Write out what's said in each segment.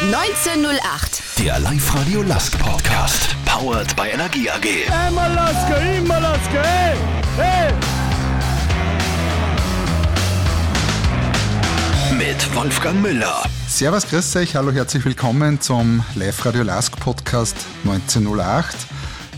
1908. Der Live-Radio Lask Podcast. Powered by Energie AG. Einmal Laske, immer Laske, hey, hey. Mit Wolfgang Müller. Servus, grüß euch, hallo, herzlich willkommen zum Live-Radio Lask Podcast 1908.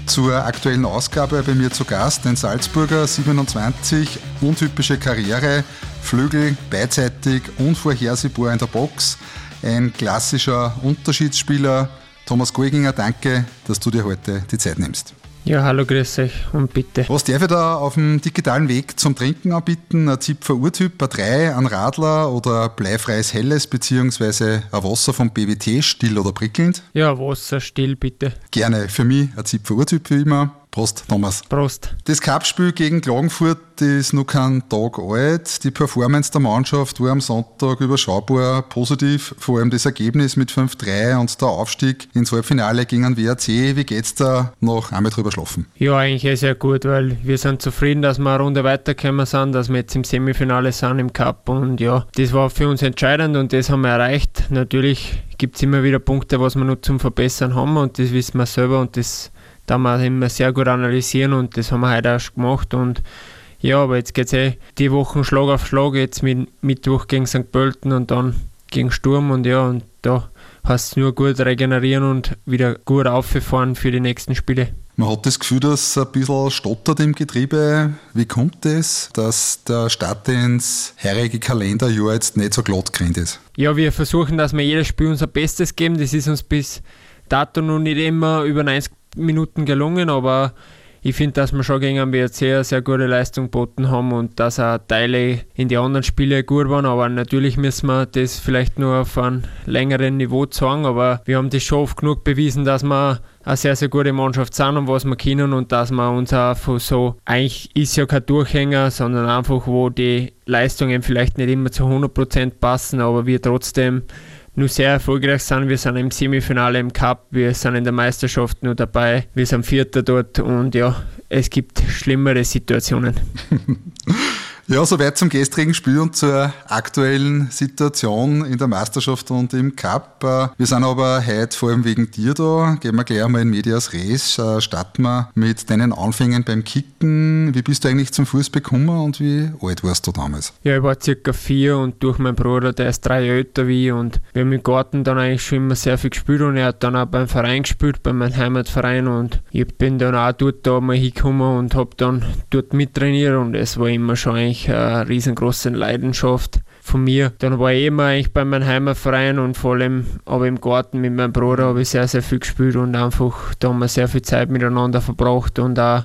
Zur aktuellen Ausgabe bei mir zu Gast ein Salzburger 27, untypische Karriere, Flügel, beidseitig, unvorhersehbar in der Box, ein klassischer Unterschiedsspieler. Thomas Goiginger, danke, dass du dir heute die Zeit nimmst. Ja, hallo, grüß euch und bitte. Was darf ich da auf dem digitalen Weg zum Trinken anbieten? Ein Zipfer Urtyp, ein 3, ein Radler oder bleifreies Helles beziehungsweise ein Wasser vom BWT, still oder prickelnd? Ja, Wasser, still bitte. Gerne, für mich ein Zipfer Urtyp wie immer. Prost, Thomas. Prost. Das Cup-Spiel gegen Klagenfurt ist noch kein Tag alt. Die Performance der Mannschaft war am Sonntag überschaubar positiv. Vor allem das Ergebnis mit 5-3 und der Aufstieg ins Halbfinale gegen den WRC. Wie geht's da noch einmal drüber schlafen? Ja, eigentlich sehr gut, weil wir sind zufrieden, dass wir eine Runde weitergekommen sind, dass wir jetzt im Semifinale sind im Cup. Und ja, das war für uns entscheidend und das haben wir erreicht. Natürlich gibt es immer wieder Punkte, was wir noch zum Verbessern haben und das wissen wir selber und das da wir immer sehr gut analysieren und das haben wir heute auch gemacht und ja, aber jetzt geht es eh die Wochen Schlag auf Schlag, jetzt mit Mittwoch gegen St. Pölten und dann gegen Sturm und ja, und da hast du nur gut regenerieren und wieder gut aufgefahren für die nächsten Spiele. Man hat das Gefühl, dass es ein bisschen stottert im Getriebe. Wie kommt es, dass der Start ins heurige Kalenderjahr jetzt nicht so glatt gerannt ist? Ja, wir versuchen, dass wir jedes Spiel unser Bestes geben. Das ist uns bis dato noch nicht immer über 90 Minuten gelungen, aber ich finde, dass wir schon gegen einen WRC eine sehr gute Leistung geboten haben und dass auch Teile in die anderen Spiele gut waren. Aber natürlich müssen wir das vielleicht nur auf einem längeren Niveau zeigen. Aber wir haben das schon oft genug bewiesen, dass wir eine sehr, sehr gute Mannschaft sind und was wir können und dass wir uns einfach so, eigentlich ist ja kein Durchhänger, sondern einfach, wo die Leistungen vielleicht nicht immer zu 100% passen, aber wir trotzdem nur sehr erfolgreich sind. Wir sind im Semifinale im Cup, wir sind in der Meisterschaft nur dabei, wir sind Vierter dort und ja, es gibt schlimmere Situationen. Ja, soweit zum gestrigen Spiel und zur aktuellen Situation in der Meisterschaft und im Cup. Wir sind aber heute vor allem wegen dir da. Gehen wir gleich mal in Medias Res. Starten wir mit deinen Anfängen beim Kicken. Wie bist du eigentlich zum Fußball gekommen und wie alt warst du damals? Ja, ich war circa vier und durch meinen Bruder, der ist drei Jahre älter wie ich und wir haben im Garten dann eigentlich schon immer sehr viel gespielt und er hat dann auch beim Verein gespielt, bei meinem Heimatverein und ich bin dann auch dort da mal hingekommen und habe dann dort mittrainiert und es war immer schon eigentlich eigentlich eine riesengroße Leidenschaft von mir. Dann war ich immer eigentlich bei meinem Heimatverein und vor allem aber im Garten mit meinem Bruder habe ich sehr, sehr viel gespielt und einfach da haben wir sehr viel Zeit miteinander verbracht und auch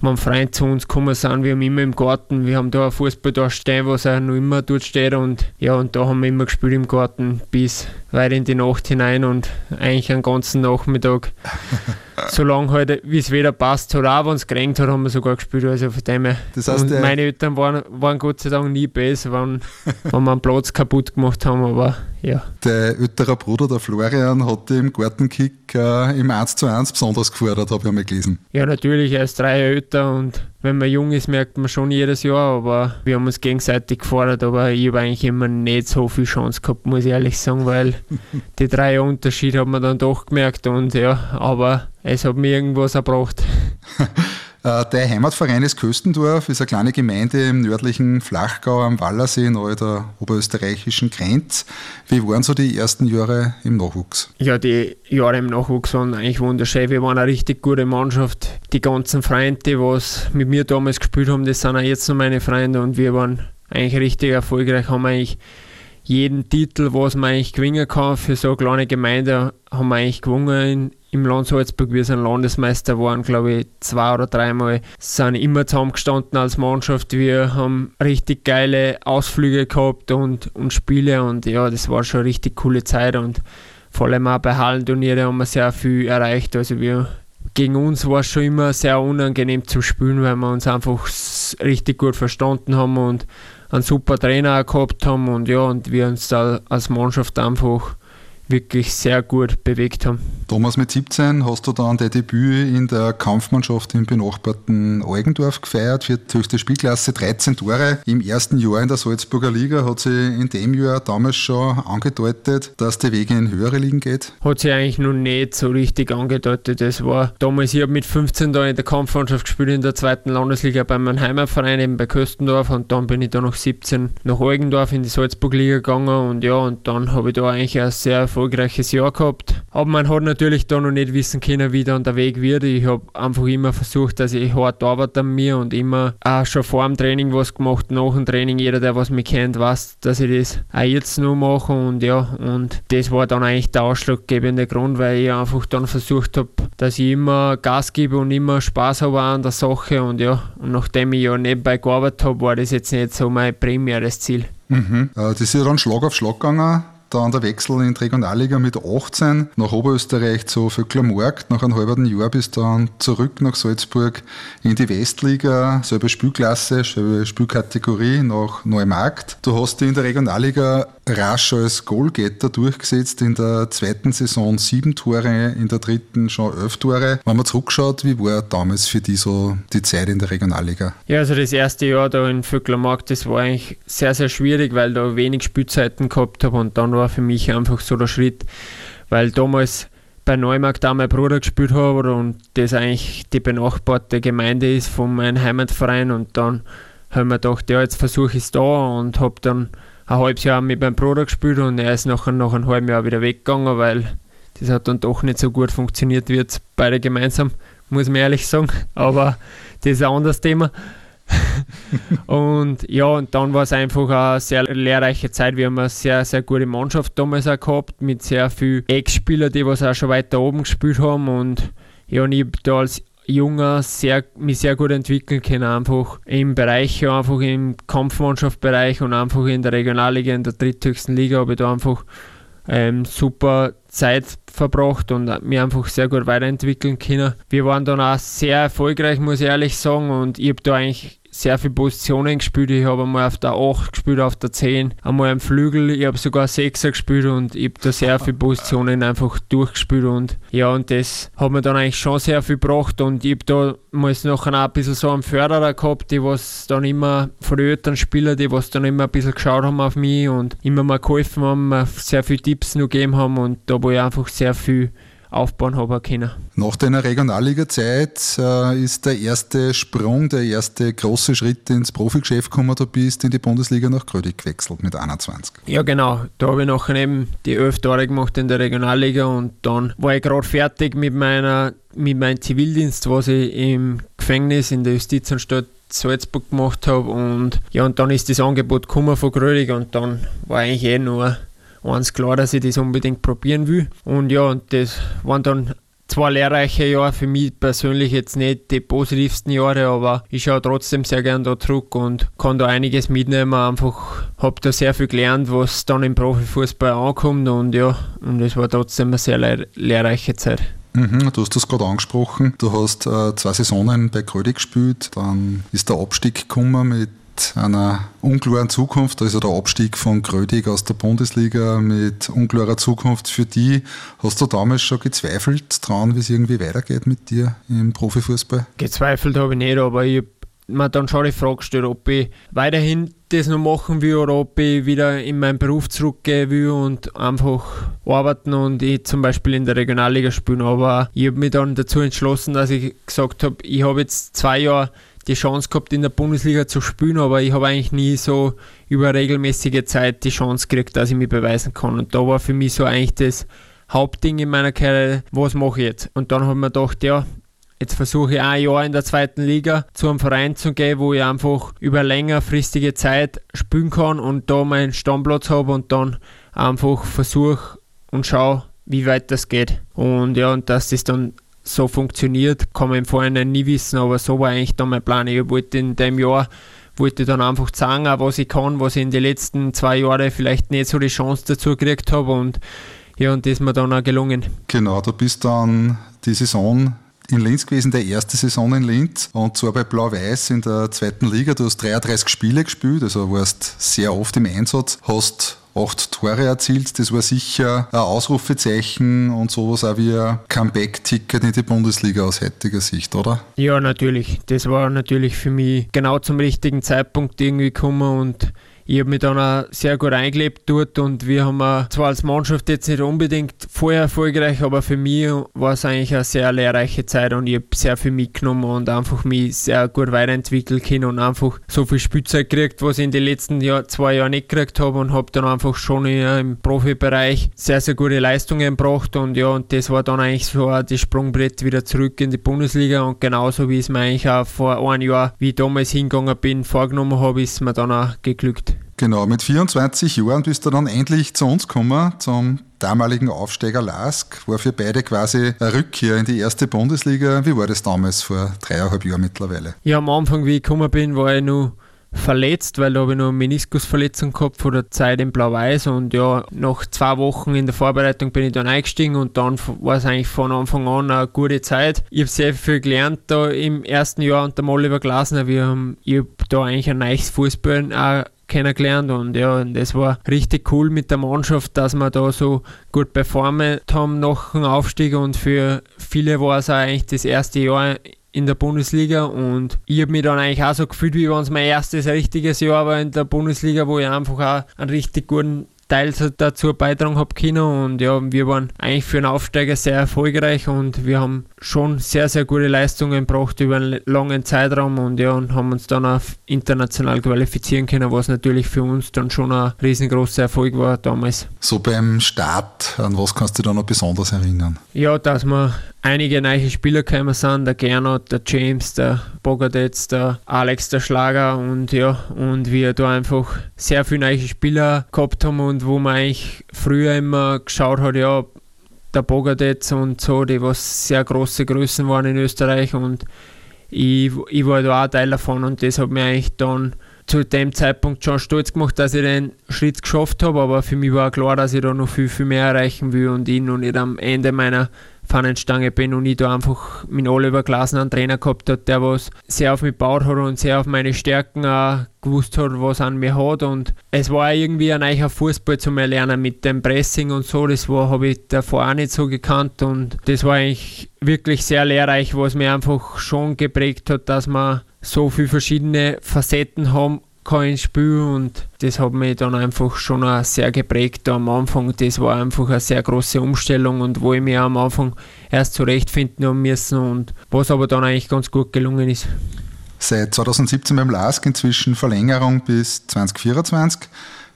wenn Freunde zu uns gekommen sind, wir haben immer im Garten, wir haben da einen Fußball da stehen, was auch noch immer dort steht und ja, und da haben wir immer gespielt im Garten bis weit in die Nacht hinein und eigentlich einen ganzen Nachmittag. Solange halt, wie es wieder passt hat, auch wenn es geregnet hat, haben wir sogar gespielt. Also von dem her. Das heißt, und meine Eltern waren, waren Gott sei Dank nie besser, wenn, wenn wir einen Platz kaputt gemacht haben, aber ja. Der ältere Bruder, der Florian, hat im Gartenkick äh, im 1 zu 1 besonders gefordert, habe ich einmal gelesen. Ja, natürlich, er ist drei älter und wenn man jung ist, merkt man schon jedes Jahr, aber wir haben uns gegenseitig gefordert, aber ich habe eigentlich immer nicht so viel Chance gehabt, muss ich ehrlich sagen, weil die drei Jahre Unterschied hat man dann doch gemerkt und ja, aber es hat mir irgendwas erbracht. Äh, der Heimatverein ist Köstendorf, ist eine kleine Gemeinde im nördlichen Flachgau am Wallersee nahe der oberösterreichischen Grenze. Wie waren so die ersten Jahre im Nachwuchs? Ja, die Jahre im Nachwuchs waren eigentlich wunderschön. Wir waren eine richtig gute Mannschaft. Die ganzen Freunde, die was mit mir damals gespielt haben, das sind auch jetzt noch meine Freunde und wir waren eigentlich richtig erfolgreich, haben eigentlich jeden Titel, was man eigentlich gewinnen kann für so eine kleine Gemeinde, haben wir eigentlich gewonnen im Land Salzburg. Wir sind Landesmeister geworden, glaube ich, zwei oder dreimal. Sind immer zusammengestanden als Mannschaft. Wir haben richtig geile Ausflüge gehabt und, und Spiele und ja, das war schon eine richtig coole Zeit und vor allem auch bei Hallenturnieren haben wir sehr viel erreicht. Also wir gegen uns war es schon immer sehr unangenehm zu spielen, weil wir uns einfach richtig gut verstanden haben und einen super Trainer gehabt haben und ja, und wir uns da als Mannschaft einfach wirklich sehr gut bewegt haben. Thomas, mit 17 hast du dann dein Debüt in der Kampfmannschaft im benachbarten Eugendorf gefeiert, für die höchste Spielklasse, 13 Tore. Im ersten Jahr in der Salzburger Liga hat sich in dem Jahr damals schon angedeutet, dass der Weg in höhere Ligen geht? Hat sich eigentlich noch nicht so richtig angedeutet. Es war damals, ich habe mit 15 da in der Kampfmannschaft gespielt in der zweiten Landesliga bei meinem Heimatverein, eben bei Köstendorf und dann bin ich da noch 17 nach Eugendorf in die Salzburger Liga gegangen und ja, und dann habe ich da eigentlich ein sehr erfolgreiches Jahr gehabt. Aber man hat natürlich da noch nicht wissen können, wie dann der Weg wird. Ich habe einfach immer versucht, dass ich hart arbeite an mir und immer auch schon vor dem Training was gemacht, nach dem Training. Jeder, der was mich kennt, weiß, dass ich das auch jetzt noch mache und ja, und das war dann eigentlich der ausschlaggebende Grund, weil ich einfach dann versucht habe, dass ich immer Gas gebe und immer Spaß habe an der Sache und ja, und nachdem ich ja nebenbei gearbeitet habe, war das jetzt nicht so mein primäres Ziel. Mhm. Äh, das ist ja dann Schlag auf Schlag gegangen dann der Wechsel in die Regionalliga mit 18 nach Oberösterreich zu Vöcklermarkt. Nach einem halben Jahr bis dann zurück nach Salzburg in die Westliga, selbe Spielklasse, selbe Spielkategorie nach Neumarkt. Du hast in der Regionalliga rasch als Goalgetter durchgesetzt. In der zweiten Saison sieben Tore, in der dritten schon elf Tore. Wenn man zurückschaut, wie war damals für dich so die Zeit in der Regionalliga? Ja, also das erste Jahr da in Vöcklermarkt, das war eigentlich sehr, sehr schwierig, weil da wenig Spielzeiten gehabt habe und dann war für mich einfach so der Schritt, weil damals bei Neumarkt da mein Bruder gespielt habe und das eigentlich die benachbarte Gemeinde ist von meinem Heimatverein und dann haben wir gedacht, ja, jetzt versuche ich es da und habe dann ein halbes Jahr mit meinem Bruder gespielt und er ist nachher nach einem halben Jahr wieder weggegangen, weil das hat dann doch nicht so gut funktioniert wie jetzt beide gemeinsam, muss man ehrlich sagen. Aber das ist ein anderes Thema. und ja, und dann war es einfach eine sehr lehrreiche Zeit. Wir haben eine sehr, sehr gute Mannschaft damals auch gehabt, mit sehr vielen Ex-Spielern, die was auch schon weiter oben gespielt haben. Und ja, und ich habe da als Junger sehr, mich sehr gut entwickeln können, einfach im Bereich, einfach im Kampfmannschaftsbereich und einfach in der Regionalliga, in der dritthöchsten Liga habe ich da einfach ähm, super Zeit verbracht und mich einfach sehr gut weiterentwickeln können. Wir waren dann auch sehr erfolgreich, muss ich ehrlich sagen, und ich habe da eigentlich sehr viele Positionen gespielt. Ich habe einmal auf der 8 gespielt, auf der 10, einmal am Flügel, ich habe sogar 6er gespielt und ich habe da sehr viele Positionen einfach durchgespielt und ja, und das hat mir dann eigentlich schon sehr viel gebracht und ich habe da mal nachher auch ein bisschen so einen Förderer gehabt, die was dann immer von den Spielern, die was dann immer ein bisschen geschaut haben auf mich und immer mal geholfen haben, sehr viele Tipps noch gegeben haben und da wo ich einfach sehr viel aufbauen habe können. Nach deiner Regionalliga-Zeit äh, ist der erste Sprung, der erste große Schritt ins Profigeschäft gekommen. Du bist in die Bundesliga nach Grödig gewechselt mit 21. Ja, genau. Da habe ich nachher eben die elf Tore gemacht in der Regionalliga und dann war ich gerade fertig mit meiner mit meinem Zivildienst, was ich im Gefängnis in der Justizanstalt Salzburg gemacht habe und ja und dann ist das Angebot gekommen von Grödig und dann war eigentlich eh nur eins klar, dass ich das unbedingt probieren will. Und ja, und das waren dann zwei lehrreiche Jahre für mich persönlich jetzt nicht die positivsten Jahre, aber ich schaue trotzdem sehr gern da zurück und kann da einiges mitnehmen. Einfach habe da sehr viel gelernt, was dann im Profifußball ankommt und ja, und es war trotzdem eine sehr lehr lehrreiche Zeit. Mhm, du hast das gerade angesprochen. Du hast äh, zwei Saisonen bei Krödi gespielt, dann ist der Abstieg gekommen mit einer unklaren Zukunft, also der Abstieg von Grödig aus der Bundesliga mit unklarer Zukunft für die. Hast du damals schon gezweifelt dran, wie es irgendwie weitergeht mit dir im Profifußball? Gezweifelt habe ich nicht, aber ich habe mir dann schon die Frage gestellt, ob ich weiterhin das noch machen will oder ob ich wieder in meinen Beruf zurückgehen will und einfach arbeiten und ich zum Beispiel in der Regionalliga spielen. Aber ich habe mich dann dazu entschlossen, dass ich gesagt habe, ich habe jetzt zwei Jahre die Chance gehabt, in der Bundesliga zu spielen, aber ich habe eigentlich nie so über regelmäßige Zeit die Chance gekriegt, dass ich mich beweisen kann. Und da war für mich so eigentlich das Hauptding in meiner Karriere, was mache ich jetzt? Und dann habe ich mir gedacht, ja, Jetzt versuche ich ein Jahr in der zweiten Liga zu einem Verein zu gehen, wo ich einfach über längerfristige Zeit spielen kann und da meinen Stammplatz habe und dann einfach versuche und schaue, wie weit das geht. Und ja, und dass das dann so funktioniert, kann man im Vorhinein nie wissen, aber so war eigentlich dann mein Plan. Ich wollte in dem Jahr wollte dann einfach sagen, was ich kann, was ich in den letzten zwei Jahren vielleicht nicht so die Chance dazu gekriegt habe und ja, und das ist mir dann auch gelungen. Genau, du bist dann die Saison in Linz gewesen, der erste Saison in Linz und zwar bei Blau-Weiß in der zweiten Liga. Du hast 33 Spiele gespielt, also warst sehr oft im Einsatz, hast acht Tore erzielt. Das war sicher ein Ausrufezeichen und sowas auch wie ein Comeback-Ticket in die Bundesliga aus heutiger Sicht, oder? Ja, natürlich. Das war natürlich für mich genau zum richtigen Zeitpunkt irgendwie gekommen und ich habe mich dann auch sehr gut eingelebt dort und wir haben zwar als Mannschaft jetzt nicht unbedingt vorher erfolgreich, aber für mich war es eigentlich eine sehr lehrreiche Zeit und ich habe sehr viel mitgenommen und einfach mich sehr gut weiterentwickelt können und einfach so viel Spielzeit gekriegt, was ich in den letzten Jahr, zwei Jahren nicht gekriegt habe und habe dann einfach schon im Profibereich sehr, sehr gute Leistungen gebracht und ja, und das war dann eigentlich so das Sprungbrett wieder zurück in die Bundesliga und genauso wie es mir eigentlich auch vor einem Jahr, wie ich damals hingegangen bin, vorgenommen habe, ist mir dann auch geglückt. Genau, mit 24 Jahren bist du dann endlich zu uns gekommen, zum damaligen Aufsteiger Lask. War für beide quasi eine Rückkehr in die erste Bundesliga. Wie war das damals vor dreieinhalb Jahren mittlerweile? Ja, am Anfang, wie ich gekommen bin, war ich nur verletzt, weil da habe ich noch eine Meniskusverletzung gehabt vor der Zeit in Blau-Weiß und ja, nach zwei Wochen in der Vorbereitung bin ich dann eingestiegen und dann war es eigentlich von Anfang an eine gute Zeit. Ich habe sehr viel gelernt da im ersten Jahr unter Oliver Glasner. Wir haben, ich habe da eigentlich ein neues Fußball auch kennengelernt und ja, und das war richtig cool mit der Mannschaft, dass wir da so gut performt haben nach dem Aufstieg und für viele war es auch eigentlich das erste Jahr in der Bundesliga und ich habe mich dann eigentlich auch so gefühlt, wie wenn es mein erstes richtiges Jahr war in der Bundesliga, wo ich einfach auch einen richtig guten Teil dazu beitragen habe können und ja, wir waren eigentlich für einen Aufsteiger sehr erfolgreich und wir haben schon sehr, sehr gute Leistungen gebracht über einen langen Zeitraum und ja, und haben uns dann auch international qualifizieren können, was natürlich für uns dann schon ein riesengroßer Erfolg war damals. So beim Start, an was kannst du da noch besonders erinnern? Ja, dass wir einige neue Spieler gekommen sind, der Gernot, der James, der Bogadetz, der Alex, der Schlager und ja, und wir da einfach sehr viele neue Spieler gehabt haben und wo man eigentlich früher immer geschaut hat, ja, der Bogadetz und so, die was sehr große Größen waren in Österreich und ich, ich war da auch Teil davon und das hat mir eigentlich dann zu dem Zeitpunkt schon stolz gemacht, dass ich den Schritt geschafft habe, aber für mich war klar, dass ich da noch viel, viel mehr erreichen will und ich noch nicht am Ende meiner Pfannenstange bin und ich da einfach mit Oliver Glasner einen Trainer gehabt hat, der was sehr auf mich gebaut hat und sehr auf meine Stärken auch gewusst hat, was an mir hat. Und es war irgendwie ein neuer Fußball zum Erlernen mit dem Pressing und so, das habe ich davor auch nicht so gekannt. Und das war eigentlich wirklich sehr lehrreich, was mir einfach schon geprägt hat, dass man so viele verschiedene Facetten haben ins Spiel und das hat mich dann einfach schon auch sehr geprägt am Anfang. Das war einfach eine sehr große Umstellung und wo ich mich am Anfang erst zurechtfinden haben müssen und was aber dann eigentlich ganz gut gelungen ist. Seit 2017 beim LASK inzwischen Verlängerung bis 2024.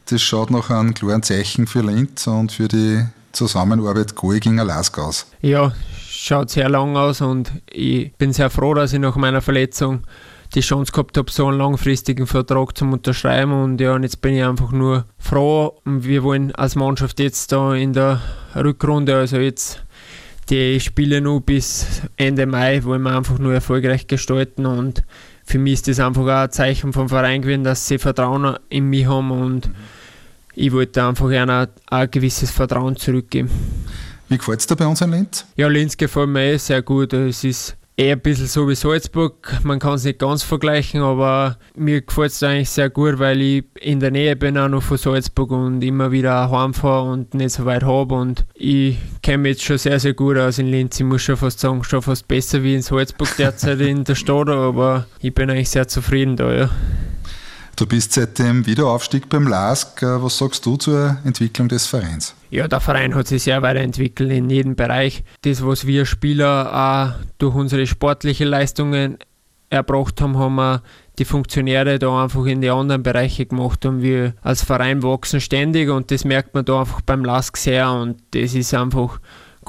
Das schaut nach einem klaren Zeichen für Linz und für die Zusammenarbeit Goe gegen LASK aus. Ja, schaut sehr lang aus und ich bin sehr froh, dass ich nach meiner Verletzung die Chance gehabt habe, so einen langfristigen Vertrag zu unterschreiben. Und ja, und jetzt bin ich einfach nur froh. Wir wollen als Mannschaft jetzt da in der Rückrunde, also jetzt die Spiele nur bis Ende Mai, wollen wir einfach nur erfolgreich gestalten. Und für mich ist das einfach auch ein Zeichen vom Verein gewesen, dass sie Vertrauen in mich haben und mhm. ich wollte einfach gerne ein gewisses Vertrauen zurückgeben. Wie gefällt es dir bei uns in Linz? Ja, Linz gefällt mir eh sehr gut. Es ist eher ein bisschen so wie Salzburg. Man kann es nicht ganz vergleichen, aber mir gefällt es eigentlich sehr gut, weil ich in der Nähe bin auch noch von Salzburg und immer wieder heimfahre und nicht so weit habe. Und ich kenne mich jetzt schon sehr, sehr gut aus in Linz. Ich muss schon fast sagen, schon fast besser wie in Salzburg derzeit in der Stadt, aber ich bin eigentlich sehr zufrieden da, ja. Du bist seit dem Wiederaufstieg beim LASK. Äh, was sagst du zur Entwicklung des Vereins? Ja, der Verein hat sich sehr weiterentwickelt in jedem Bereich. Das, was wir Spieler auch durch unsere sportlichen Leistungen erbracht haben, haben wir die Funktionäre da einfach in die anderen Bereiche gemacht und wir als Verein wachsen ständig und das merkt man da einfach beim LASK sehr und das ist einfach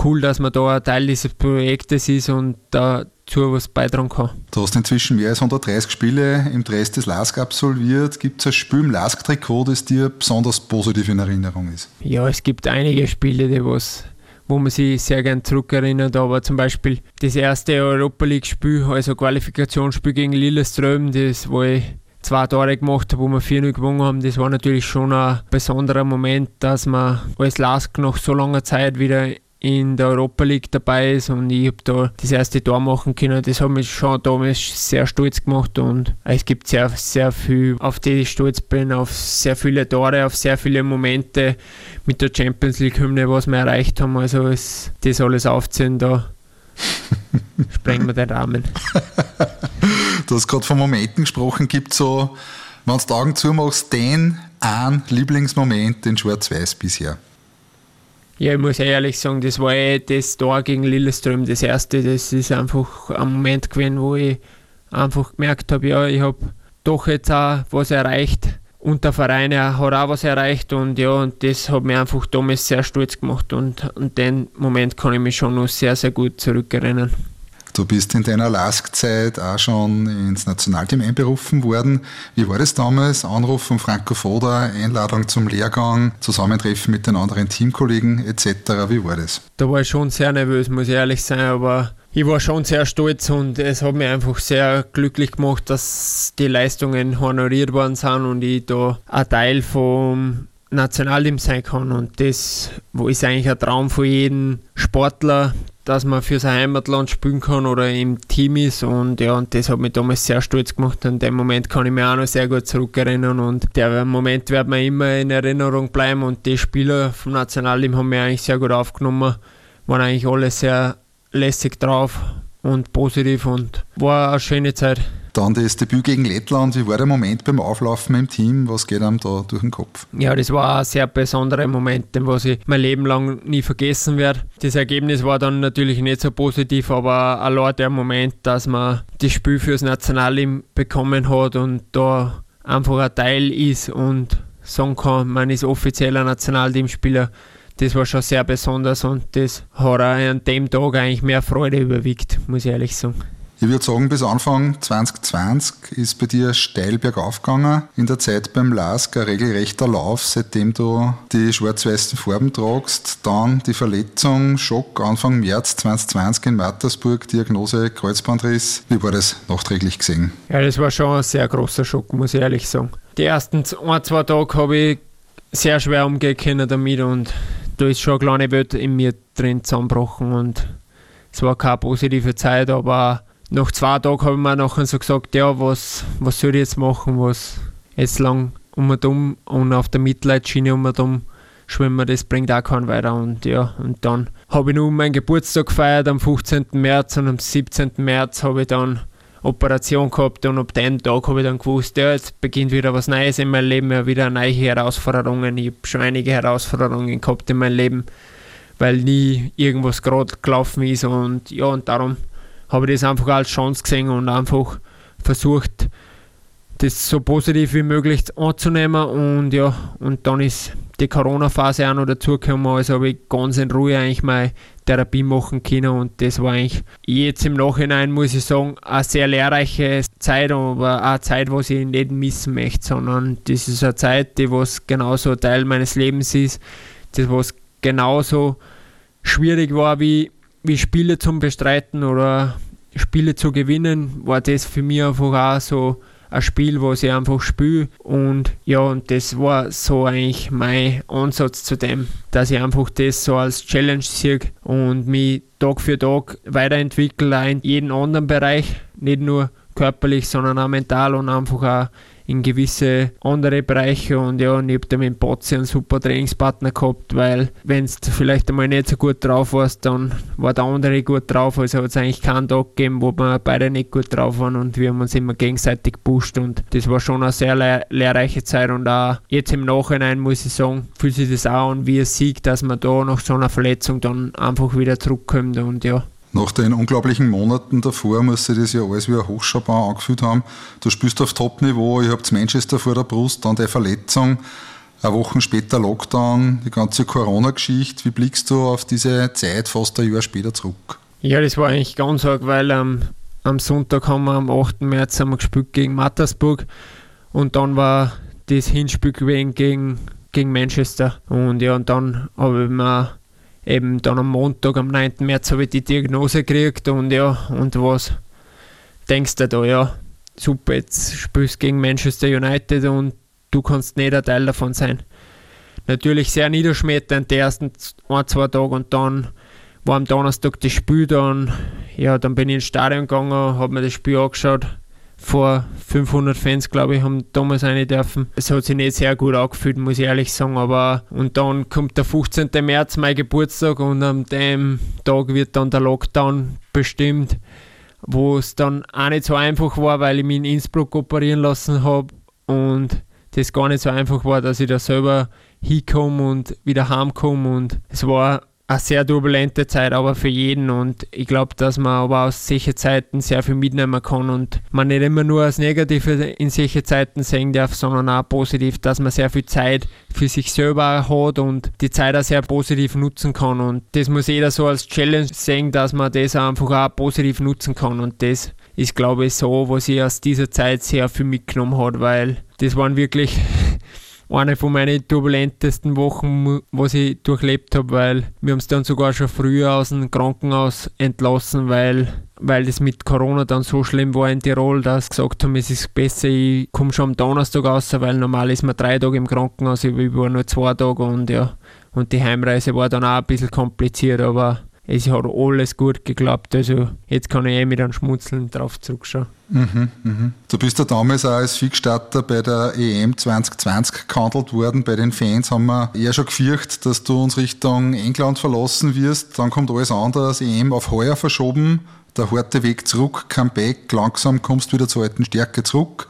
cool, dass man da ein Teil dieses Projektes ist und da dazu was beitragen kann. Du hast inzwischen mehr als 130 Spiele im Dress des LASK absolviert. Gibt es ein Spiel im LASK-Trikot, das dir besonders positiv in Erinnerung ist? Ja, es gibt einige Spiele, die was wo man sich sehr gern zurückerinnert, aber zum Beispiel das erste Europa League-Spiel, also Qualifikationsspiel gegen Lilleström, das wo ich zwei Tore gemacht habe, wo wir 4-0 gewonnen haben, das war natürlich schon ein besonderer Moment, dass man als Lask nach so langer Zeit wieder in der Europa League dabei ist und ich habe da das erste Tor machen können. Das hat mich schon damals sehr stolz gemacht und es gibt sehr, sehr viel, auf die ich stolz bin, auf sehr viele Tore, auf sehr viele Momente mit der Champions League Hymne, was wir erreicht haben. Also es, das alles aufziehen, da sprengen wir den Rahmen. du hast gerade von Momenten gesprochen, gibt so, wenn du die Augen zumachst, den einen Lieblingsmoment in Schwarz-Weiß bisher? Ja, ich muss ehrlich sagen, das war eh das Tor gegen Lilleström, das erste. Das ist einfach ein Moment gewesen, wo ich einfach gemerkt habe, ja, ich habe doch jetzt auch was erreicht. Und der Verein hat auch was erreicht und ja, und das hat mich einfach damals sehr stolz gemacht und an den Moment kann ich mich schon noch sehr, sehr gut zurückerinnern. Du bist in deiner Lask-Zeit auch schon ins Nationalteam einberufen worden. Wie war das damals? Anruf von Franco Foda, Einladung zum Lehrgang, Zusammentreffen mit den anderen Teamkollegen etc. Wie war das? Da war ich schon sehr nervös, muss ich ehrlich sein, aber ich war schon sehr stolz und es hat mich einfach sehr glücklich gemacht, dass die Leistungen honoriert worden sind und ich da ein Teil vom Nationalteam sein kann. Und das ist eigentlich ein Traum von jedem Sportler, dass man für sein Heimatland spielen kann oder im Team ist. Und ja, und das hat mich damals sehr stolz gemacht. An dem Moment kann ich mich auch noch sehr gut zurückerinnern. Und der Moment wird mir immer in Erinnerung bleiben. Und die Spieler vom Nationalteam haben mich eigentlich sehr gut aufgenommen. Waren eigentlich alle sehr lässig drauf und positiv und war eine schöne Zeit. Dann das Debüt gegen Lettland. Wie war der Moment beim Auflaufen im Team? Was geht einem da durch den Kopf? Ja, das war ein sehr besonderer Moment, den was ich mein Leben lang nie vergessen werde. Das Ergebnis war dann natürlich nicht so positiv, aber allein der Moment, dass man das Spiel fürs Nationalteam bekommen hat und da einfach ein Teil ist und sagen kann, man ist offizieller Nationalteamspieler, das war schon sehr besonders und das hat auch an dem Tag eigentlich mehr Freude überwiegt, muss ich ehrlich sagen. Ich würde sagen, bis Anfang 2020 ist bei dir steil bergauf gegangen. In der Zeit beim LASK ein regelrechter Lauf, seitdem du die schwarz-weißen Farben tragst. Dann die Verletzung, Schock Anfang März 2020 in Mattersburg, Diagnose Kreuzbandriss. Wie war das nachträglich gesehen? Ja, das war schon ein sehr großer Schock, muss ich ehrlich sagen. Die ersten ein, zwei Tage habe ich sehr schwer umgehen können damit und da ist schon eine kleine Welt in mir drin zusammengebrochen und es war keine positive Zeit, aber nach zwei Tagen habe ich mir nachher so gesagt, ja, was, was soll ich jetzt machen, was jetzt lang um und um und auf der Mitleidsschiene um und um schwimmen, das bringt auch keinen weiter. Und ja, und dann habe ich nur meinen Geburtstag gefeiert am 15. März und am 17. März habe ich dann Operation gehabt und ab dem Tag habe ich dann gewusst, ja, jetzt beginnt wieder was Neues in meinem Leben, ja, wieder neue Herausforderungen. Ich habe schon einige Herausforderungen gehabt in meinem Leben, weil nie irgendwas gerade gelaufen ist und ja, und darum habe ich das einfach als Chance gesehen und einfach versucht, das so positiv wie möglich anzunehmen und ja, und dann ist die Corona-Phase auch noch dazugekommen, also habe ich ganz in Ruhe eigentlich meine Therapie machen können und das war eigentlich jetzt im Nachhinein, muss ich sagen, eine sehr lehrreiche Zeit, aber eine Zeit, was ich nicht missen möchte, sondern das ist eine Zeit, die was genauso Teil meines Lebens ist, das was genauso schwierig war wie wie Spiele zum Bestreiten oder Spiele zu gewinnen, war das für mich einfach auch so ein Spiel, was ich einfach spiele. Und ja, und das war so eigentlich mein Ansatz zu dem, dass ich einfach das so als Challenge sehe und mich Tag für Tag weiterentwickle, in jedem anderen Bereich, nicht nur körperlich, sondern auch mental und einfach auch in gewisse andere Bereiche und ja, und ich habe da mit Botzi einen super Trainingspartner gehabt, weil wenn du vielleicht einmal nicht so gut drauf warst, dann war der andere gut drauf, also hat es eigentlich keinen Tag gegeben, wo wir beide nicht gut drauf waren und wir haben uns immer gegenseitig gepusht und das war schon eine sehr lehr lehrreiche Zeit und auch jetzt im Nachhinein muss ich sagen, fühlt sich das auch an wie ein Sieg, dass man da nach so einer Verletzung dann einfach wieder zurückkommt und ja, nach den unglaublichen Monaten davor muss sich das ja alles wie ein Hochschaubau angefühlt haben. Du spielst auf Top-Niveau, ihr habt Manchester vor der Brust, dann die Verletzung, eine Woche später Lockdown, die ganze Corona-Geschichte. Wie blickst du auf diese Zeit fast ein Jahr später zurück? Ja, das war eigentlich ganz arg, weil ähm, am Sonntag haben wir am 8. März haben wir gespielt gegen Mattersburg und dann war das Hinspiel gewesen gegen, gegen Manchester. Und ja, und dann habe ich mir eben dann am Montag, am 9. März, habe ich die Diagnose gekriegt und ja, und was denkst du da, ja, super, jetzt spielst du gegen Manchester United und du kannst nicht ein Teil davon sein. Natürlich sehr niederschmetternd die ersten ein, zwei Tage und dann war am Donnerstag das Spiel dann. Ja, dann bin ich ins Stadion gegangen, habe mir das Spiel angeschaut. Vor 500 Fans, glaube ich, haben damals rein dürfen. Es hat sich nicht sehr gut angefühlt, muss ich ehrlich sagen. Aber und dann kommt der 15. März, mein Geburtstag, und an dem Tag wird dann der Lockdown bestimmt, wo es dann auch nicht so einfach war, weil ich mich in Innsbruck operieren lassen habe und das gar nicht so einfach war, dass ich da selber hinkomme und wieder heimkomme. Und es war eine sehr turbulente Zeit, aber für jeden. Und ich glaube, dass man aber aus solchen Zeiten sehr viel mitnehmen kann und man nicht immer nur das Negative in solchen Zeiten sehen darf, sondern auch positiv, dass man sehr viel Zeit für sich selber hat und die Zeit auch sehr positiv nutzen kann. Und das muss jeder so als Challenge sehen, dass man das einfach auch positiv nutzen kann. Und das ist, glaube ich, so, was ich aus dieser Zeit sehr viel mitgenommen habe, weil das waren wirklich eine von meinen turbulentesten Wochen, was ich durchlebt habe, weil wir haben es dann sogar schon früher aus dem Krankenhaus entlassen, weil, weil das mit Corona dann so schlimm war in Tirol, dass sie gesagt haben, es ist besser, ich komme schon am Donnerstag raus, weil normal ist man drei Tage im Krankenhaus, ich war nur zwei Tage und ja, und die Heimreise war dann auch ein bisschen kompliziert, aber es hat alles gut geklappt. Also jetzt kann ich eh mit einem Schmunzeln drauf zurückschauen. Mhm, mhm. Du bist ja damals auch als Fixstarter bei der EM 2020 gehandelt worden. Bei den Fans haben wir eher schon gefürchtet, dass du uns Richtung England verlassen wirst. Dann kommt alles anders, EM auf heuer verschoben. Der harte Weg zurück, Comeback, langsam kommst du wieder zur alten Stärke zurück.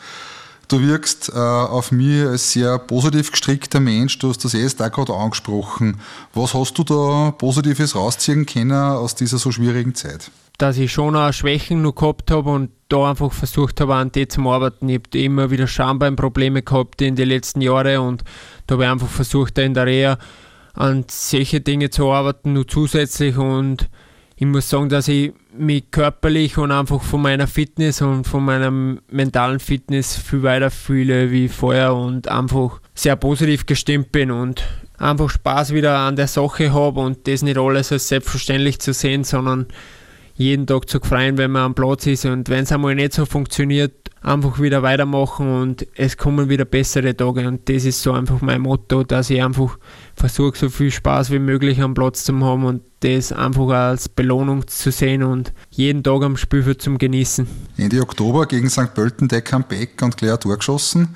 Du wirkst äh, auf mich als sehr positiv gestrickter Mensch. Du hast das erst auch gerade angesprochen. Was hast du da Positives rausziehen können aus dieser so schwierigen Zeit? Dass ich schon auch Schwächen noch gehabt habe und da einfach versucht habe, an die zu arbeiten. Ich habe immer wieder Schambeinprobleme gehabt in den letzten Jahren und da habe ich einfach versucht, in der Reha an solche Dinge zu arbeiten, nur zusätzlich und ich muss sagen, dass ich mich körperlich und einfach von meiner Fitness und von meiner mentalen Fitness viel weiter fühle wie vorher und einfach sehr positiv gestimmt bin und einfach Spaß wieder an der Sache habe und das nicht alles als selbstverständlich zu sehen, sondern jeden Tag zu freuen, wenn man am Platz ist und wenn es einmal nicht so funktioniert, einfach wieder weitermachen und es kommen wieder bessere Tage und das ist so einfach mein Motto, dass ich einfach versuche, so viel Spaß wie möglich am Platz zu haben und das einfach als Belohnung zu sehen und jeden Tag am Spielfeld zum Genießen. Ende Oktober gegen St. Pölten der Comeback und klar durchgeschossen.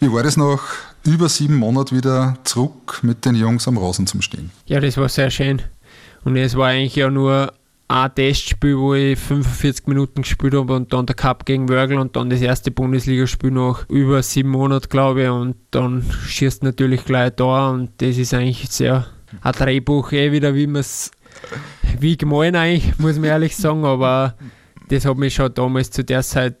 Wie war das nach über sieben Monaten wieder zurück mit den Jungs am Rasen zum Stehen? Ja, das war sehr schön. Und es war eigentlich ja nur ein Testspiel, wo ich 45 Minuten gespielt habe und dann der Cup gegen Wörgl und dann das erste Bundesligaspiel nach über sieben Monaten, glaube ich. Und dann schießt natürlich gleich da und das ist eigentlich sehr ein Drehbuch, eh wieder, wie man es, wie gemein eigentlich, muss man ehrlich sagen, aber das hat mich schon damals zu der Zeit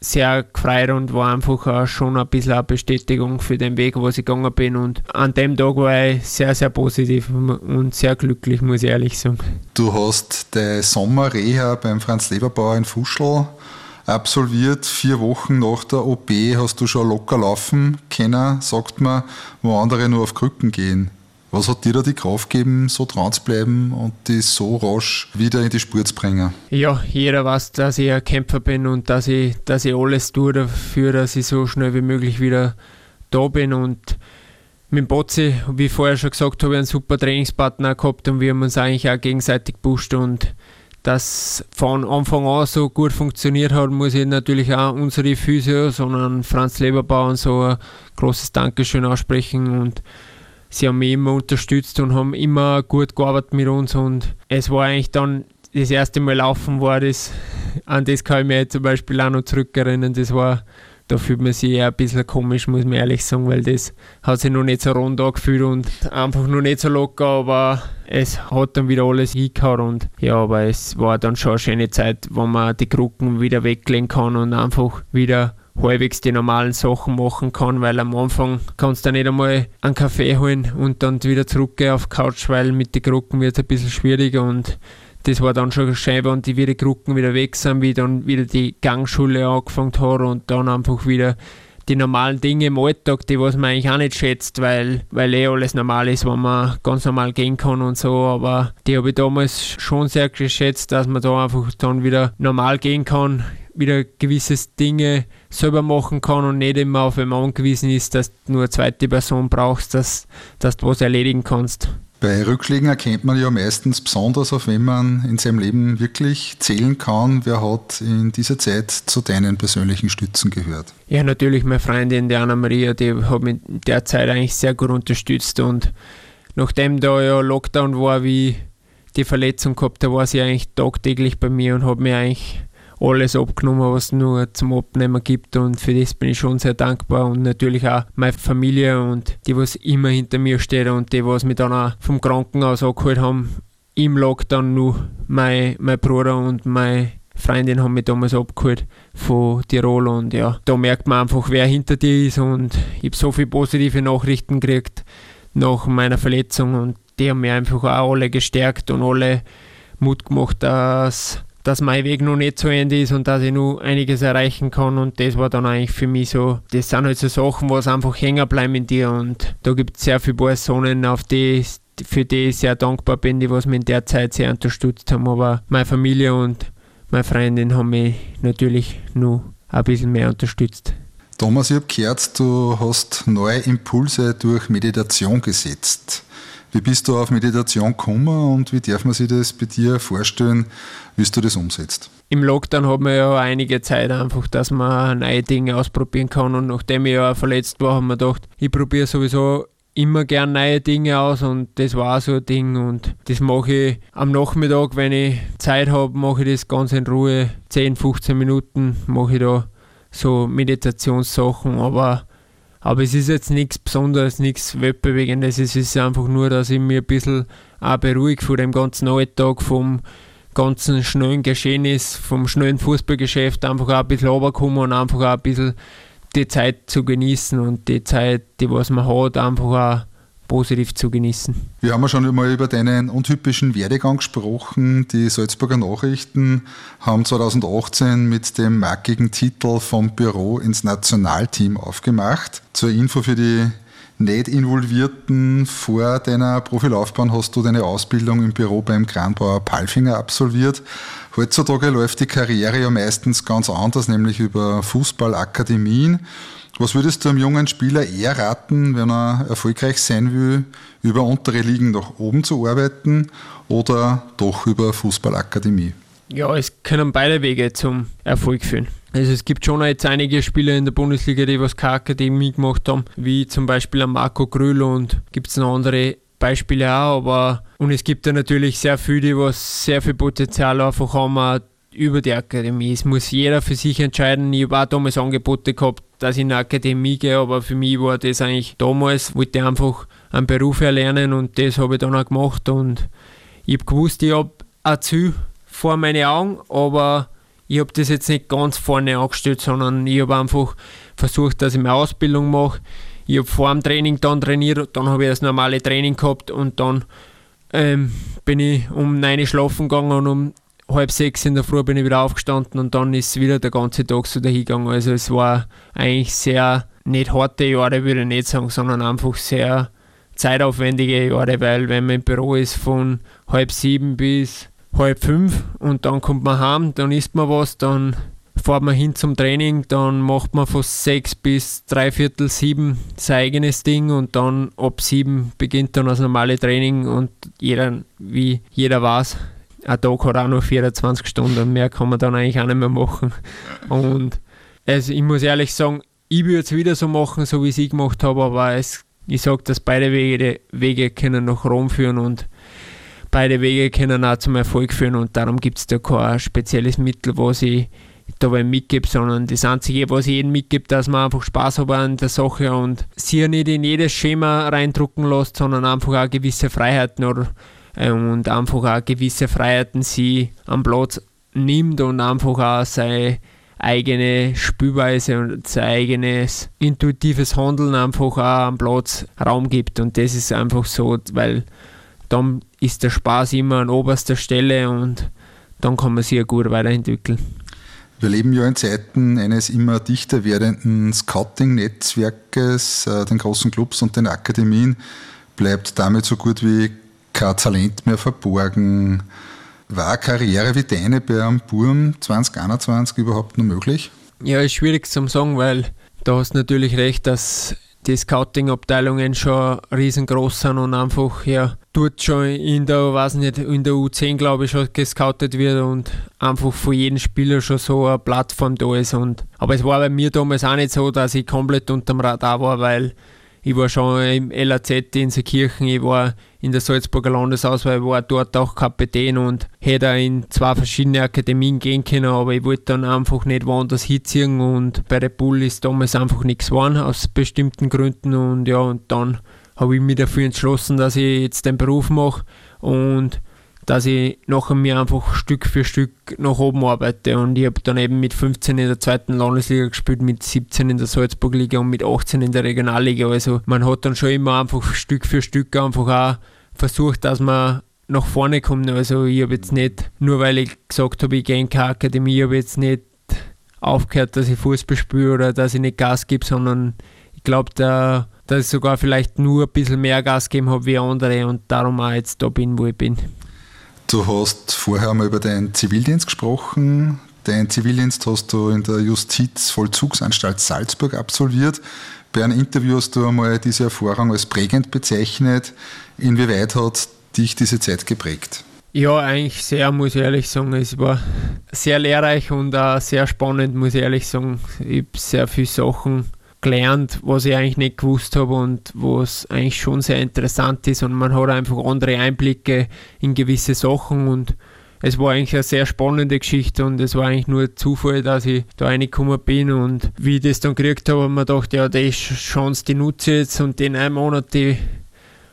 sehr gefreut und war einfach auch schon ein bisschen eine Bestätigung für den Weg, was ich gegangen bin. Und an dem Tag war ich sehr, sehr positiv und sehr glücklich, muss ich ehrlich sagen. Du hast die Sommerreha beim Franz Leberbauer in Fuschl absolviert. Vier Wochen nach der OP hast du schon locker laufen können, sagt man, wo andere nur auf Krücken gehen. Was hat dir da die Kraft gegeben, so dran zu bleiben und die so rasch wieder in die Spur zu bringen? Ja, jeder weiß, dass ich ein Kämpfer bin und dass ich, dass ich alles tue dafür, dass ich so schnell wie möglich wieder da bin. Und mit Botzi, wie ich vorher schon gesagt habe, einen super Trainingspartner gehabt und wir haben uns eigentlich auch gegenseitig gepusht. Und dass von Anfang an so gut funktioniert hat, muss ich natürlich auch unsere Physio, sondern Franz Leberbau und so ein großes Dankeschön aussprechen. Und sie haben mich immer unterstützt und haben immer gut gearbeitet mit uns und es war eigentlich dann das erste Mal laufen war das, an das kann ich mich zum Beispiel auch noch zurückerinnern, das war, da fühlt man sich eher ein bisschen komisch, muss man ehrlich sagen, weil das hat sich noch nicht so rund angefühlt und einfach noch nicht so locker, aber es hat dann wieder alles hingehauen und ja, aber es war dann schon eine schöne Zeit, wo man die Krücken wieder weglegen kann und einfach wieder halbwegs die normalen Sachen machen kann, weil am Anfang kannst du nicht einmal einen Kaffee holen und dann wieder zurückgehen auf die Couch, weil mit den Krücken wird es ein bisschen schwieriger und das war dann schon schön, wenn die wieder Krücken wieder weg sind, wie dann wieder die Gangschule angefangen hat und dann einfach wieder die normalen Dinge im Alltag, die was man eigentlich auch nicht schätzt, weil, weil eh alles normal ist, wenn man ganz normal gehen kann und so, aber die habe ich damals schon sehr geschätzt, dass man da einfach dann wieder normal gehen kann, wieder gewisse Dinge selber machen kann und nicht immer auf jemanden angewiesen ist, dass du nur eine zweite Person brauchst, dass, dass du was erledigen kannst. Bei Rückschlägen erkennt man ja meistens besonders, auf wen man in seinem Leben wirklich zählen kann. Wer hat in dieser Zeit zu deinen persönlichen Stützen gehört? Ja, natürlich meine Freundin, die Anna-Maria, die hat mich in der Zeit eigentlich sehr gut unterstützt und nachdem da ja Lockdown war, wie die Verletzung gehabt, da war sie eigentlich tagtäglich bei mir und hat mir eigentlich alles abgenommen, was es nur zum Abnehmen gibt. Und für das bin ich schon sehr dankbar. Und natürlich auch meine Familie und die, was immer hinter mir steht und die, was mich dann auch vom Krankenhaus angeholt haben, im Lockdown nur mein, mein Bruder und meine Freundin haben mich damals abgeholt von Tirol. Und ja, da merkt man einfach, wer hinter dir ist. Und ich habe so viele positive Nachrichten gekriegt nach meiner Verletzung. Und die haben mich einfach auch alle gestärkt und alle Mut gemacht, dass dass mein Weg noch nicht zu Ende ist und dass ich noch einiges erreichen kann. Und das war dann eigentlich für mich so, das sind halt so Sachen, was einfach hängen bleiben in dir. Und da gibt es sehr viele Personen, auf die, für die ich sehr dankbar bin, die was mich in der Zeit sehr unterstützt haben. Aber meine Familie und meine Freundin haben mich natürlich noch ein bisschen mehr unterstützt. Thomas, ich habe gehört, du hast neue Impulse durch Meditation gesetzt. Wie bist du auf Meditation gekommen und wie darf man sich das bei dir vorstellen, wie du das umsetzt? Im Lockdown hat man ja einige Zeit einfach, dass man neue Dinge ausprobieren kann und nachdem ich ja verletzt war, haben wir gedacht, ich probiere sowieso immer gern neue Dinge aus und das war so ein Ding und das mache ich am Nachmittag, wenn ich Zeit habe, mache ich das ganz in Ruhe, 10, 15 Minuten mache ich da so Meditationssachen, aber aber es ist jetzt nichts Besonderes, nichts Weltbewegendes. Es ist einfach nur, dass ich mir ein bisschen auch beruhige von dem ganzen Alltag, vom ganzen schnellen Geschehnis, vom schnellen Fußballgeschäft einfach auch ein bisschen runterkommen und einfach auch ein bisschen die Zeit zu genießen und die Zeit, die was man hat, einfach auch positiv zu genießen. Wir haben ja schon einmal über deinen untypischen Werdegang gesprochen. Die Salzburger Nachrichten haben 2018 mit dem markigen Titel vom Büro ins Nationalteam aufgemacht. Zur Info für die nicht Involvierten, vor deiner Profilaufbahn hast du deine Ausbildung im Büro beim Kranbauer Palfinger absolviert. Heutzutage läuft die Karriere ja meistens ganz anders, nämlich über Fußballakademien. Was würdest du einem jungen Spieler eher raten, wenn er erfolgreich sein will, über untere Ligen nach oben zu arbeiten oder doch über Fußballakademie? Ja, es können beide Wege zum Erfolg führen. Also es gibt schon jetzt einige Spieler in der Bundesliga, die was keine Akademie gemacht haben, wie zum Beispiel Marco Grüll und gibt es noch andere Beispiele auch, aber und es gibt da natürlich sehr viele, die was sehr viel Potenzial einfach haben, über die Akademie. Es muss jeder für sich entscheiden. Ich habe auch damals Angebote gehabt, dass ich in eine Akademie gehe, aber für mich war das eigentlich damals, wollte ich einfach einen Beruf erlernen und das habe ich dann auch gemacht und ich habe gewusst, ich habe ein Ziel vor meinen Augen, aber ich habe das jetzt nicht ganz vorne angestellt, sondern ich habe einfach versucht, dass ich meine Ausbildung mache. Ich habe vor dem Training dann trainiert, dann habe ich das normale Training gehabt und dann ähm, bin ich um 9 Uhr schlafen gegangen und um halb sechs in der Früh bin ich wieder aufgestanden und dann ist wieder der ganze Tag so dahingegangen. Also es war eigentlich sehr, nicht harte Jahre würde ich nicht sagen, sondern einfach sehr zeitaufwendige Jahre, weil wenn man im Büro ist von halb sieben bis halb fünf und dann kommt man heim, dann isst man was, dann fährt man hin zum Training, dann macht man von sechs bis dreiviertel sieben sein eigenes Ding und dann ab sieben beginnt dann das normale Training und jeder, wie jeder weiß, ein Tag hat auch nur 24 Stunden und mehr kann man dann eigentlich auch nicht mehr machen. Und also ich muss ehrlich sagen, ich würde es wieder so machen, so wie ich es gemacht habe, aber es, ich sage, dass beide Wege, Wege können nach Rom führen und beide Wege können auch zum Erfolg führen und darum gibt es da kein spezielles Mittel, was ich dabei mitgebe, sondern das Einzige, was ich jedem mitgebe, dass man einfach Spaß hat an der Sache und sich nicht in jedes Schema reindrucken lässt, sondern einfach auch gewisse Freiheiten oder und einfach auch gewisse Freiheiten sie am Platz nimmt und einfach auch seine eigene Spielweise und sein eigenes intuitives Handeln einfach auch am Platz Raum gibt. Und das ist einfach so, weil dann ist der Spaß immer an oberster Stelle und dann kann man sich ja gut weiterentwickeln. Wir leben ja in Zeiten eines immer dichter werdenden Scouting-Netzwerkes, äh, den großen Clubs und den Akademien bleibt damit so gut wie kein Talent mehr verborgen. War eine Karriere wie deine bei einem Burm 2021 überhaupt noch möglich? Ja, ist schwierig zu sagen, weil da hast du natürlich recht, dass die Scouting-Abteilungen schon riesengroß sind und einfach ja, dort schon in der, weiß nicht, in der U10 glaube ich schon gescoutet wird und einfach von jedem Spieler schon so eine Plattform da ist. Und, aber es war bei mir damals auch nicht so, dass ich komplett unterm Radar war, weil ich war schon im LAZ in Seekirchen, ich war in der Salzburger Landesauswahl, ich war dort auch Kapitän und hätte in zwei verschiedene Akademien gehen können, aber ich wollte dann einfach nicht woanders hinziehen und bei Red Bull ist damals einfach nichts geworden, aus bestimmten Gründen und ja, und dann habe ich mich dafür entschlossen, dass ich jetzt den Beruf mache und dass ich nachher mir einfach Stück für Stück nach oben arbeite. Und ich habe dann eben mit 15 in der zweiten Landesliga gespielt, mit 17 in der Salzburg-Liga und mit 18 in der Regionalliga. Also man hat dann schon immer einfach Stück für Stück einfach auch versucht, dass man nach vorne kommt. Also ich habe jetzt nicht, nur weil ich gesagt habe, ich gehe in keine Akademie, ich habe jetzt nicht aufgehört, dass ich Fußball spiele oder dass ich nicht Gas gebe, sondern ich glaube, da dass ich sogar vielleicht nur ein bisschen mehr Gas gegeben habe wie andere und darum auch jetzt da bin, wo ich bin. Du hast vorher mal über deinen Zivildienst gesprochen. Deinen Zivildienst hast du in der Justizvollzugsanstalt Salzburg absolviert. Bei einem Interview hast du einmal diese Erfahrung als prägend bezeichnet. Inwieweit hat dich diese Zeit geprägt? Ja, eigentlich sehr, muss ich ehrlich sagen. Es war sehr lehrreich und auch sehr spannend, muss ich ehrlich sagen. Ich habe sehr viele Sachen gelernt, was ich eigentlich nicht gewusst habe und was eigentlich schon sehr interessant ist. Und man hat einfach andere Einblicke in gewisse Sachen und es war eigentlich eine sehr spannende Geschichte und es war eigentlich nur Zufall, dass ich da reingekommen bin und wie ich das dann gekriegt habe, habe ich mir gedacht, ja, die Chance, die nutze ich jetzt und den einen Monat, die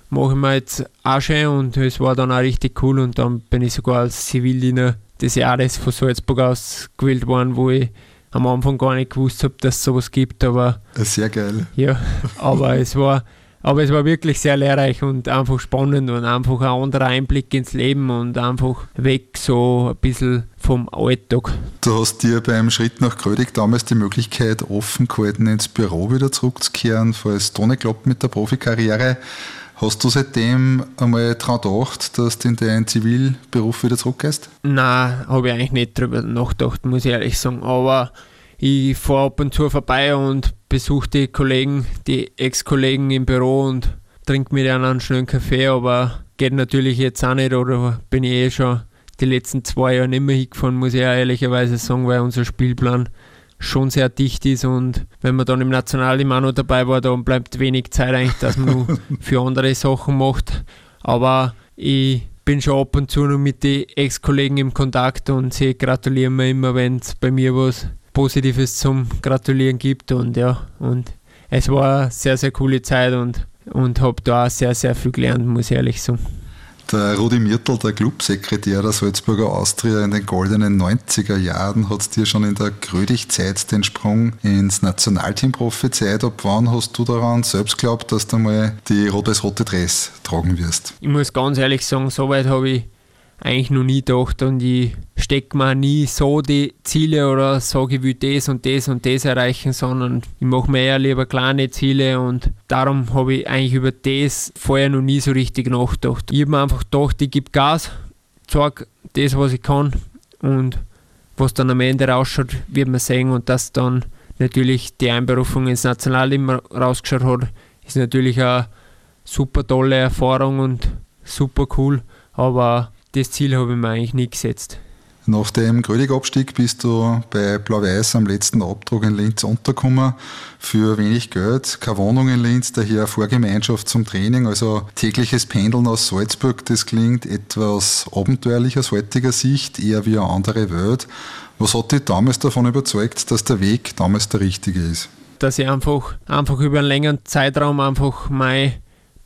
mache ich mir jetzt auch schön und es war dann auch richtig cool und dann bin ich sogar als Zivildiener des Jahres von Salzburg aus gewählt worden, wo ich am Anfang gar nicht gewusst habe, dass es sowas gibt, aber. Sehr geil. Ja, aber es war. Aber es war wirklich sehr lehrreich und einfach spannend und einfach ein anderer Einblick ins Leben und einfach weg so ein bisschen vom Alltag. Du hast dir beim Schritt nach Krödig damals die Möglichkeit offen gehalten, ins Büro wieder zurückzukehren, falls es nicht klappt mit der Profikarriere. Hast du seitdem einmal daran gedacht, dass du in deinen Zivilberuf wieder zurückgehst? Nein, habe ich eigentlich nicht drüber nachgedacht, muss ich ehrlich sagen. Aber ich fahre ab und zu vorbei und besuche die Kollegen, die Ex-Kollegen im Büro und trinke mit ihnen einen schönen Kaffee, aber geht natürlich jetzt auch nicht oder bin ich eh schon die letzten zwei Jahre nicht mehr hingefahren, muss ich ehrlicherweise sagen, weil unser Spielplan schon sehr dicht ist und wenn man dann im Nationalteam auch noch dabei war, dann bleibt wenig Zeit eigentlich, dass man nur für andere Sachen macht. Aber ich bin schon ab und zu noch mit den Ex-Kollegen im Kontakt und sie gratulieren mir immer, wenn es bei mir was Positives zum Gratulieren gibt und ja, und es war eine sehr, sehr coole Zeit und, und habe da auch sehr, sehr viel gelernt, muss ich ehrlich sagen. Der Rudi Mirtl, der Clubsekretär der Salzburger Austria in den goldenen 90er Jahren, hat dir schon in der Grödig-Zeit den Sprung ins Nationalteam prophezeit. Ab wann hast du daran selbst glaubt, dass du mal die rot-weiß-rote Dress tragen wirst? Ich muss ganz ehrlich sagen, so weit habe ich eigentlich noch nie gedacht und ich stecke mir nie so die Ziele oder sage, ich will das und das und das erreichen, sondern ich mache mir eher lieber kleine Ziele und darum habe ich eigentlich über das vorher noch nie so richtig nachgedacht. Ich habe mir einfach gedacht, ich gebe Gas, sage das, was ich kann und was dann am Ende rausschaut, wird man sehen und dass dann natürlich die Einberufung ins Nationalteam rausgeschaut hat, ist natürlich eine super tolle Erfahrung und super cool, aber das Ziel habe ich mir eigentlich nie gesetzt. Nach dem Grödig-Abstieg bist du bei Blau-Weiß am letzten Abdruck in Linz untergekommen. Für wenig Geld, keine Wohnung in Linz, daher Vorgemeinschaft zum Training, also tägliches Pendeln aus Salzburg, das klingt etwas abenteuerlich aus heutiger Sicht, eher wie eine andere Welt. Was hat dich damals davon überzeugt, dass der Weg damals der richtige ist? Dass ich einfach, einfach über einen längeren Zeitraum einfach mein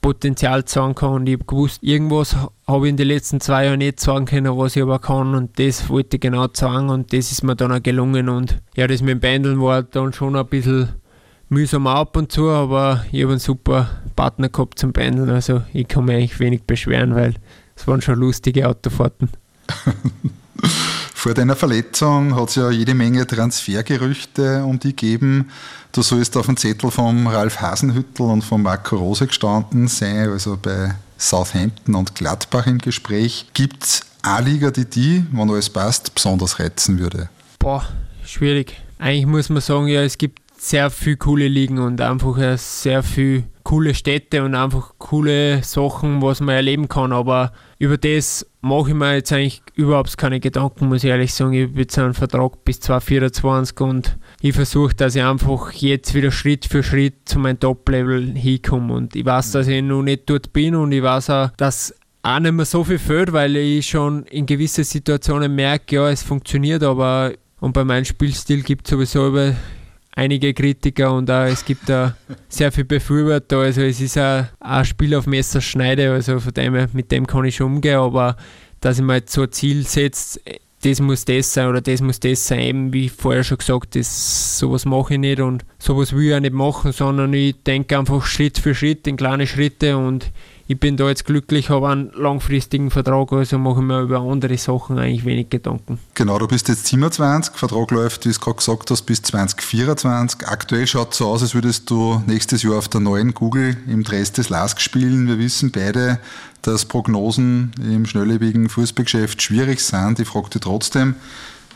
Potenzial zeigen kann. Und ich habe gewusst, irgendwas habe ich in den letzten zwei Jahren nicht zeigen können, was ich aber kann. Und das wollte ich genau zeigen und das ist mir dann auch gelungen. Und ja, das mit dem Pendeln war dann schon ein bisschen mühsam ab und zu, aber ich habe einen super Partner gehabt zum Pendeln. Also ich kann mich eigentlich wenig beschweren, weil es waren schon lustige Autofahrten. Vor deiner Verletzung hat es ja jede Menge Transfergerüchte um die gegeben. Du sollst auf dem Zettel vom Ralf Hasenhüttel und von Marco Rose gestanden sein, also bei Southampton und Gladbach im Gespräch. Gibt es A-Liga, die die, wenn alles passt, besonders reizen würde? Boah, schwierig. Eigentlich muss man sagen, ja, es gibt sehr viele coole Ligen und einfach sehr viele coole Städte und einfach coole Sachen, was man erleben kann, aber über das mache ich mir jetzt eigentlich überhaupt keine Gedanken, muss ich ehrlich sagen. Ich habe jetzt einen Vertrag bis 2024 und ich versuche, dass ich einfach jetzt wieder Schritt für Schritt zu meinem Top-Level hinkomme. Und ich weiß, dass ich noch nicht dort bin und ich weiß auch, dass auch nicht mehr so viel fehlt, weil ich schon in gewissen Situationen merke, ja, es funktioniert, aber und bei meinem Spielstil gibt es sowieso über einige Kritiker und auch, es gibt da sehr viele Befürworter. Also es ist auch ein Spiel auf Messerschneide, also von dem mit dem kann ich schon umgehen, aber dass ich mir jetzt so ein Ziel setze, das muss das sein oder das muss das sein, eben wie vorher schon gesagt, das, sowas mache ich nicht und sowas will ich auch nicht machen, sondern ich denke einfach Schritt für Schritt in kleine Schritte und ich bin da jetzt glücklich, habe einen langfristigen Vertrag, also mache ich mir über andere Sachen eigentlich wenig Gedanken. Genau, du bist jetzt 27, Vertrag läuft, wie es gerade gesagt hast, bis 2024. Aktuell schaut es so aus, als würdest du nächstes Jahr auf der neuen Google im Dress des Lask spielen. Wir wissen beide, dass Prognosen im schnelllebigen Fußballgeschäft schwierig sind. Ich frage dich trotzdem,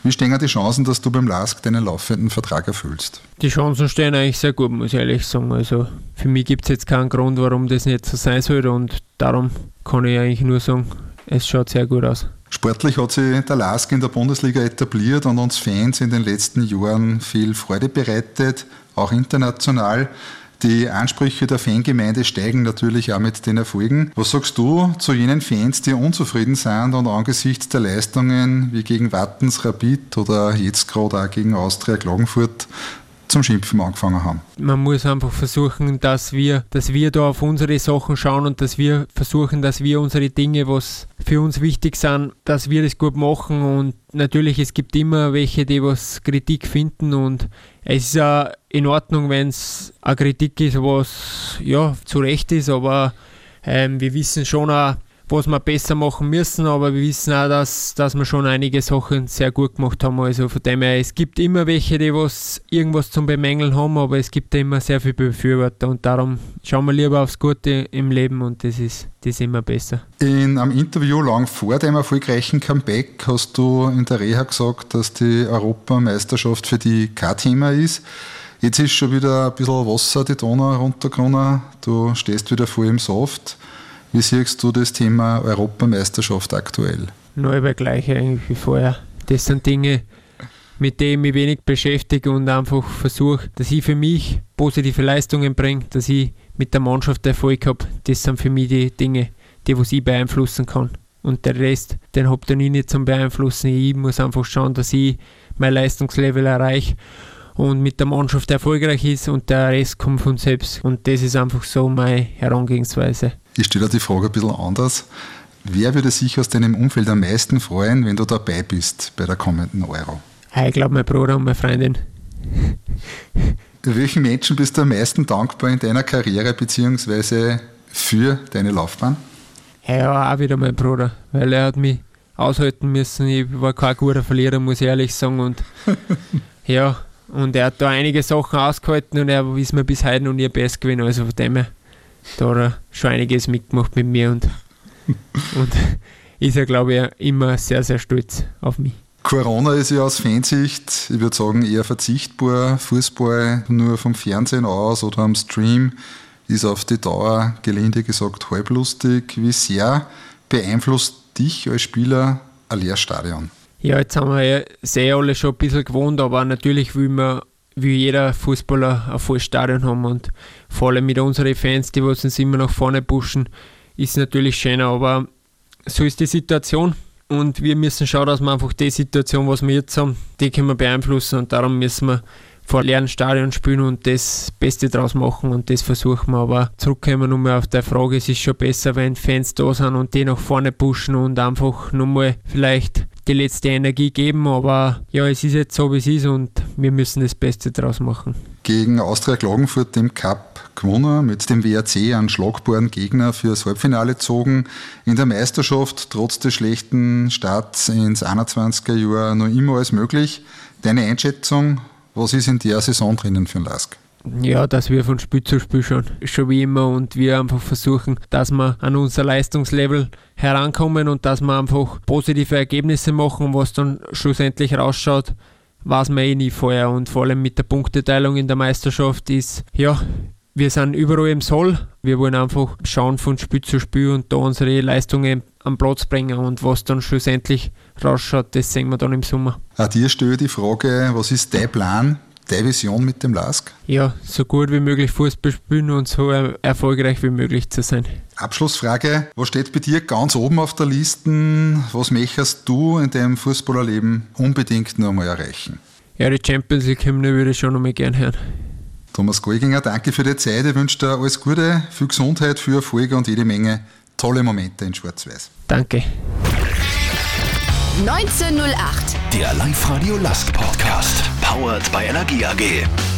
wie stehen die Chancen, dass du beim LASK deinen laufenden Vertrag erfüllst? Die Chancen stehen eigentlich sehr gut, muss ich ehrlich sagen. Also für mich gibt es jetzt keinen Grund, warum das nicht so sein soll und darum kann ich eigentlich nur sagen, es schaut sehr gut aus. Sportlich hat sich der LASK in der Bundesliga etabliert und uns Fans in den letzten Jahren viel Freude bereitet, auch international. Die Ansprüche der Fangemeinde steigen natürlich auch mit den Erfolgen. Was sagst du zu jenen Fans, die unzufrieden sind und angesichts der Leistungen wie gegen Wattens Rapid oder jetzt gerade auch gegen Austria Klagenfurt zum Schimpfen angefangen haben. Man muss einfach versuchen, dass wir, dass wir da auf unsere Sachen schauen und dass wir versuchen, dass wir unsere Dinge, was für uns wichtig sind, dass wir das gut machen. Und natürlich, es gibt immer welche, die was Kritik finden. Und es ist ja in Ordnung, wenn es eine Kritik ist, was ja zu Recht ist, aber ähm, wir wissen schon auch, was wir besser machen müssen, aber wir wissen auch, dass, dass wir schon einige Sachen sehr gut gemacht haben. Also von dem her, es gibt immer welche, die was irgendwas zum Bemängeln haben, aber es gibt immer sehr viele Befürworter und darum schauen wir lieber aufs Gute im Leben und das ist, das ist immer besser. In einem Interview lang vor dem erfolgreichen Comeback hast du in der Reha gesagt, dass die Europameisterschaft für die kein Thema ist. Jetzt ist schon wieder ein bisschen Wasser die Donau runtergegangen, du stehst wieder voll im Saft. Wie siehst du das Thema Europameisterschaft aktuell? Neu bei gleich eigentlich wie vorher. Das sind Dinge, mit denen ich wenig beschäftige und einfach versuche, dass ich für mich positive Leistungen bringe, dass ich mit der Mannschaft Erfolg habe. Das sind für mich die Dinge, die was ich beeinflussen kann. Und der Rest, den habt ihr nicht zum Beeinflussen. Ich muss einfach schauen, dass ich mein Leistungslevel erreiche und mit der Mannschaft erfolgreich ist und der Rest kommt von selbst. Und das ist einfach so meine Herangehensweise. Ich stelle die Frage ein bisschen anders. Wer würde sich aus deinem Umfeld am meisten freuen, wenn du dabei bist bei der kommenden Euro? Ich glaube, mein Bruder und meine Freundin. Welchen Menschen bist du am meisten dankbar in deiner Karriere bzw. für deine Laufbahn? Ja, auch wieder mein Bruder, weil er hat mich aushalten müssen. Ich war kein guter Verlierer, muss ich ehrlich sagen. Und ja, und er hat da einige Sachen ausgehalten und er ist mir bis heute noch nie best gewesen. Also von dem her da hat er schon einiges mitgemacht mit mir und, und ist er, glaube ich, immer sehr, sehr stolz auf mich. Corona ist ja aus Fansicht, ich würde sagen, eher verzichtbar. Fußball nur vom Fernsehen aus oder am Stream ist auf die Dauer, gelinde gesagt, halblustig. Wie sehr beeinflusst dich als Spieler ein Leerstadion? Ja, jetzt haben wir ja sehr alle schon ein bisschen gewohnt, aber natürlich will man wie jeder Fußballer ein volles Stadion haben und vor allem mit unseren Fans, die uns immer nach vorne pushen, ist natürlich schöner, aber so ist die Situation und wir müssen schauen, dass wir einfach die Situation, was wir jetzt haben, die können wir beeinflussen und darum müssen wir vor leeren Stadion spielen und das Beste draus machen und das versuchen wir. Aber zurückkommen nochmal auf die Frage, es ist schon besser, wenn Fans da sind und die nach vorne pushen und einfach nochmal vielleicht die letzte Energie geben, aber ja, es ist jetzt so, wie es ist und wir müssen das Beste draus machen. Gegen Austria Klagenfurt im Cup gewonnen, mit dem WRC einen schlagbaren Gegner fürs Halbfinale gezogen. In der Meisterschaft trotz des schlechten Starts ins 21er Jahr noch immer alles möglich. Deine Einschätzung, was ist in der Saison drinnen für den Lask? Ja, dass wir von Spiel zu Spiel schon, schon wie immer und wir einfach versuchen, dass wir an unser Leistungslevel herankommen und dass wir einfach positive Ergebnisse machen, was dann schlussendlich rausschaut, weiß man eh nie vorher und vor allem mit der Punkteteilung in der Meisterschaft ist, ja, wir sind überall im Soll. Wir wollen einfach schauen von Spiel zu Spiel und da unsere Leistungen am Platz bringen und was dann schlussendlich rausschaut, das sehen wir dann im Sommer. Auch dir stelle die Frage, was ist dein Plan, deine Vision mit dem LASK? Ja, so gut wie möglich Fußball spielen und so erfolgreich wie möglich zu sein. Abschlussfrage, was steht bei dir ganz oben auf der Liste? Was möchtest du in deinem Fußballerleben unbedingt noch mal erreichen? Ja, die Champions League-Hymne würde ich schon noch mal gern hören. Thomas Golginger, danke für die Zeit. Ich wünsche dir alles Gute, viel Gesundheit, viel Erfolg und jede Menge tolle Momente in Schwarz-Weiß. Danke. 1908. Der Live-Radio Lask Podcast. Powered by Energie AG.